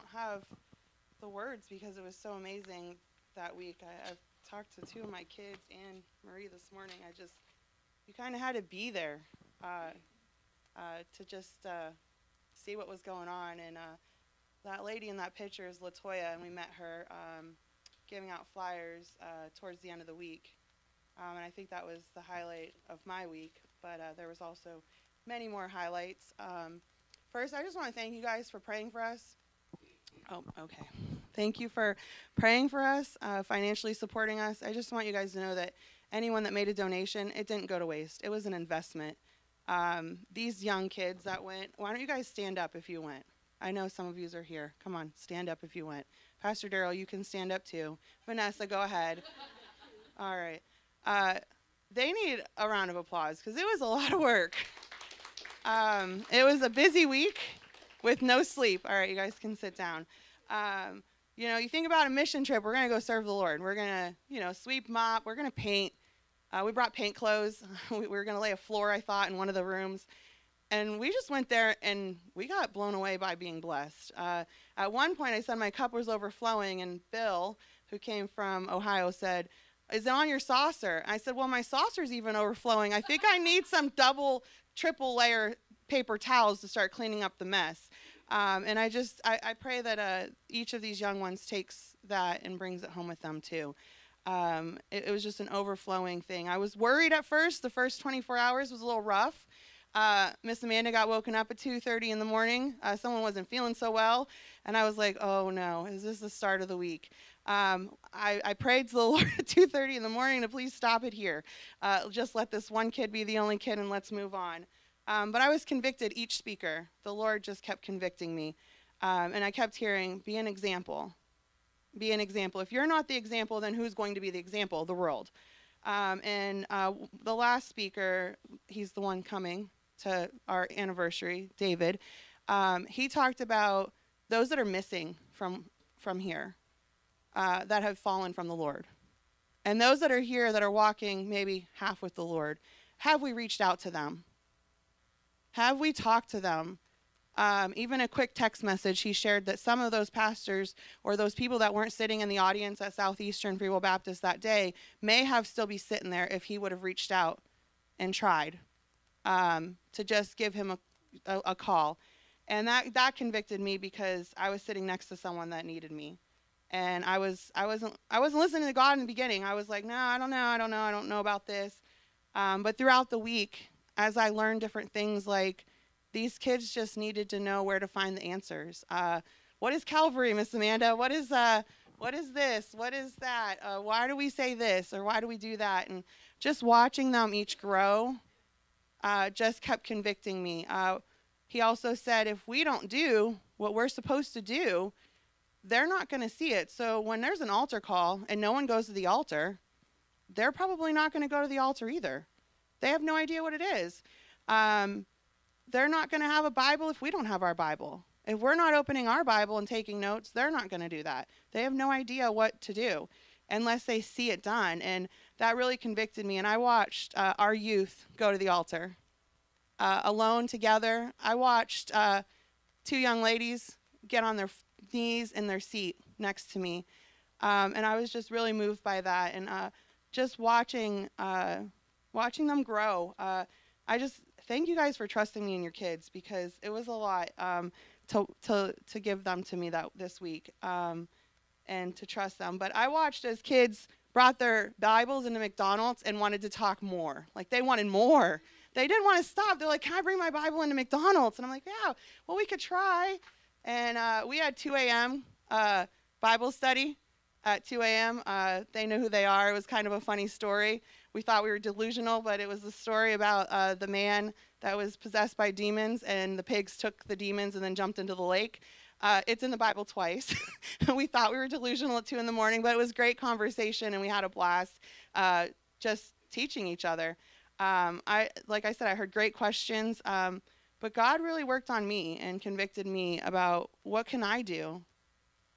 don't have the words because it was so amazing that week. I, I've talked to two of my kids and Marie this morning. I just, you kind of had to be there uh, uh, to just uh, see what was going on. And uh, that lady in that picture is Latoya, and we met her um, giving out flyers uh, towards the end of the week. Um, and I think that was the highlight of my week. But uh, there was also many more highlights. Um, first, I just want to thank you guys for praying for us. Oh, okay. Thank you for praying for us, uh, financially supporting us. I just want you guys to know that anyone that made a donation, it didn't go to waste. It was an investment. Um, these young kids that went, why don't you guys stand up if you went? I know some of you are here. Come on, stand up if you went. Pastor Daryl, you can stand up too. Vanessa, go ahead. All right. Uh, they need a round of applause because it was a lot of work. Um, it was a busy week with no sleep. All right, you guys can sit down. Um, you know, you think about a mission trip, we're going to go serve the Lord. We're going to, you know, sweep, mop, we're going to paint. Uh, we brought paint clothes. we were going to lay a floor, I thought, in one of the rooms. And we just went there and we got blown away by being blessed. Uh, at one point, I said my cup was overflowing, and Bill, who came from Ohio, said, Is it on your saucer? I said, Well, my saucer's even overflowing. I think I need some double, triple layer paper towels to start cleaning up the mess. Um, and I just, I, I pray that uh, each of these young ones takes that and brings it home with them too. Um, it, it, was just an overflowing thing. I was worried at first. The first 24 hours was a little rough. Uh, Miss Amanda got woken up at 2:30 in the morning. Uh, someone wasn't feeling so well, and I was like, "Oh no, is this the start of the week?" Um, I, I, prayed to the Lord at 2:30 in the morning to please stop it here. Uh, just let this one kid be the only kid, and let's move on. Um, but I was convicted each speaker. The Lord just kept convicting me. Um, and I kept hearing, be an example. Be an example. If you're not the example, then who's going to be the example? The world. Um, and uh, the last speaker, he's the one coming to our anniversary, David. Um, he talked about those that are missing from from here, uh, that have fallen from the Lord, and those that are here that are walking maybe half with the Lord. Have we reached out to them? Have we talked to them? Um, even a quick text message, he shared that some of those pastors or those people that weren't sitting in the audience at Southeastern Free Will Baptist that day may have still be sitting there if he would have reached out and tried um, to just give him a, a, a call. And that, that convicted me because I was sitting next to someone that needed me and I was I wasn't I wasn't listening to God in the beginning. I was like, no, I don't know, I don't know, I don't know about this. Um, but throughout the week, as I learned different things, like these kids just needed to know where to find the answers. Uh, what is Calvary, Miss Amanda? What is uh, what is this? What is that? Uh, why do we say this or why do we do that? And just watching them each grow uh, just kept convicting me. Uh, he also said, if we don't do what we're supposed to do, they're not going to see it. So when there's an altar call and no one goes to the altar, they're probably not going to go to the altar either. They have no idea what it is. Um, they're not going to have a Bible if we don't have our Bible. If we're not opening our Bible and taking notes, they're not going to do that. They have no idea what to do unless they see it done. And that really convicted me. And I watched uh, our youth go to the altar uh, alone together. I watched uh, two young ladies get on their knees in their seat next to me. Um, and I was just really moved by that. And uh, just watching uh, watching them grow. Uh, I just thank you guys for trusting me and your kids because it was a lot um, to, to, to give them to me that this week um, and to trust them. But I watched as kids brought their Bibles into McDonald's and wanted to talk more. Like they wanted more. They didn't want to stop. They're like, "Can I bring my Bible into McDonald's?" And I'm like, "Yeah, well, we could try." And uh, we had 2 a.m. Uh, Bible study at 2 a.m. Uh, they know who they are. It was kind of a funny story we thought we were delusional, but it was a story about uh, the man that was possessed by demons, and the pigs took the demons and then jumped into the lake. Uh, it's in the Bible twice. we thought we were delusional at two in the morning, but it was great conversation, and we had a blast uh, just teaching each other. Um, I, like I said, I heard great questions, um, but God really worked on me and convicted me about what can I do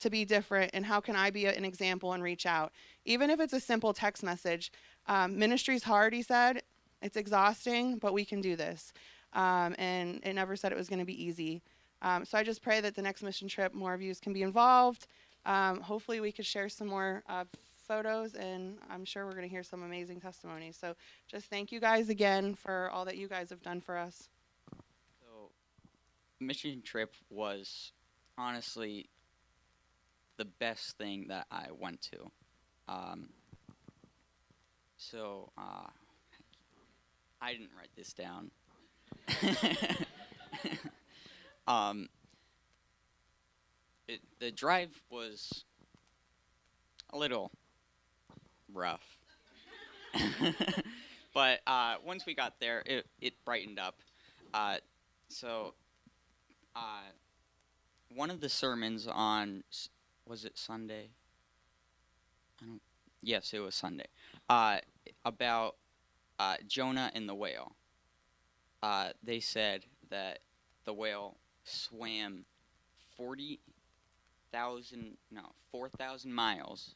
to be different, and how can I be an example and reach out, even if it's a simple text message. Um, ministry's hard, he said. It's exhausting, but we can do this. Um, and it never said it was going to be easy. Um, so I just pray that the next mission trip, more of you can be involved. Um, hopefully, we could share some more uh, photos, and I'm sure we're going to hear some amazing testimonies. So just thank you guys again for all that you guys have done for us. So, mission trip was honestly the best thing that I went to. Um, so, uh, I didn't write this down. um, it, the drive was a little rough. but uh, once we got there, it, it brightened up. Uh, so, uh, one of the sermons on was it Sunday? I don't. Yes, it was Sunday. Uh, about uh, Jonah and the whale. Uh, they said that the whale swam forty thousand no four thousand miles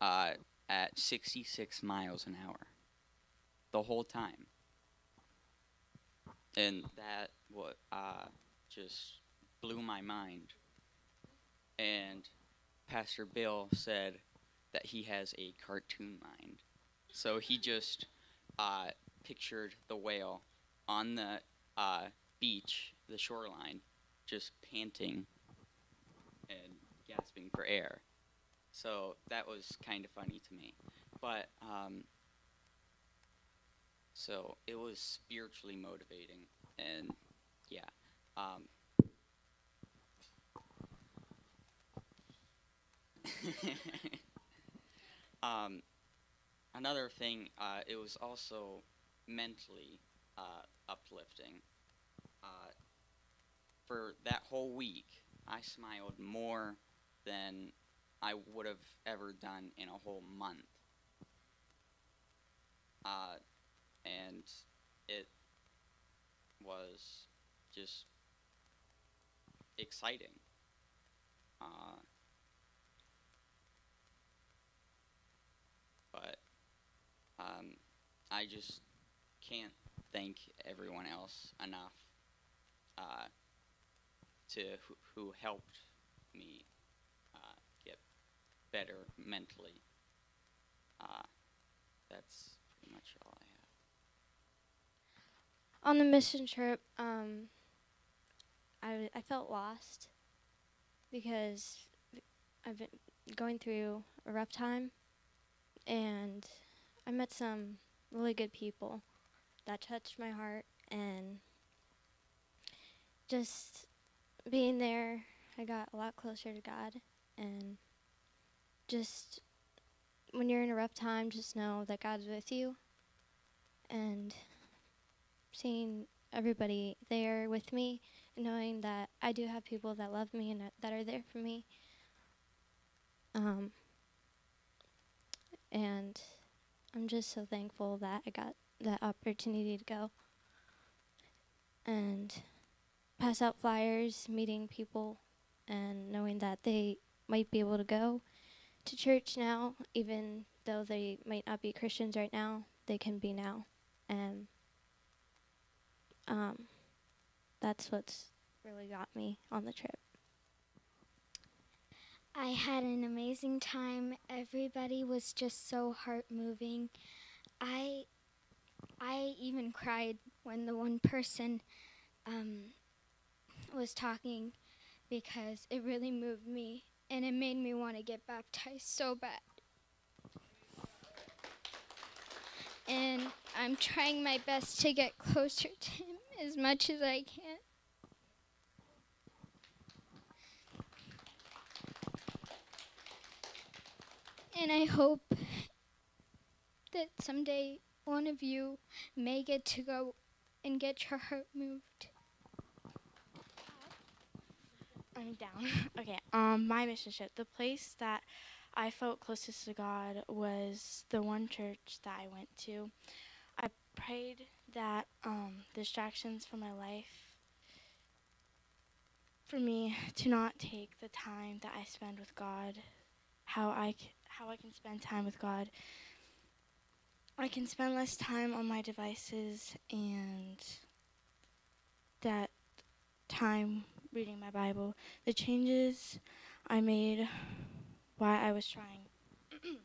uh, at sixty six miles an hour the whole time and that what uh, just blew my mind. And Pastor Bill said that he has a cartoon mind, so he just uh, pictured the whale on the uh, beach, the shoreline, just panting and gasping for air. So that was kind of funny to me, but um, so it was spiritually motivating, and yeah. Um, um, another thing, uh, it was also mentally uh, uplifting. Uh, for that whole week, I smiled more than I would have ever done in a whole month. Uh, and it was just exciting. Uh, but um, I just can't thank everyone else enough uh, to who, who helped me uh, get better mentally. Uh, that's pretty much all I have. On the mission trip, um, I, felt lost because I've been going through a rough time, and I met some really good people that touched my heart, and just being there, I got a lot closer to God, and just when you're in a rough time, just know that God's with you, and seeing everybody there with me and knowing that I do have people that love me and that- are there for me. Um, and I'm just so thankful that I got that opportunity to go and pass out flyers, meeting people, and knowing that they might be able to go to church now, even though they might not be Christians right now, they can be now. And um, that's what's really got me on the trip. I had an amazing time. Everybody was just so heart moving. I I even cried when the one person um, was talking because it really moved me and it made me want to get baptized so bad. And I'm trying my best to get closer to him as much as I can. And I hope that someday one of you may get to go and get your heart moved. I'm down. okay. Um, my mission trip. The place that I felt closest to God was the one church that I went to. I prayed that um, distractions from my life, for me to not take the time that I spend with God, how I c- how I can spend time with God. I can spend less time on my devices and that time reading my Bible. The changes I made while I was trying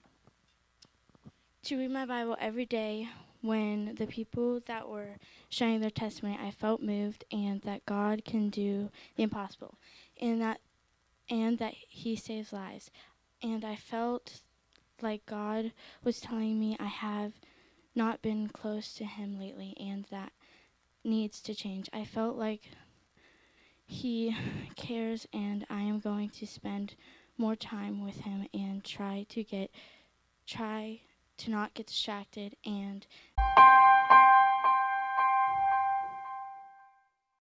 to read my Bible every day when the people that were sharing their testimony, I felt moved and that God can do the impossible and that and that he saves lives. And I felt like God was telling me I have not been close to him lately and that needs to change. I felt like he cares and I am going to spend more time with him and try to get try to not get distracted and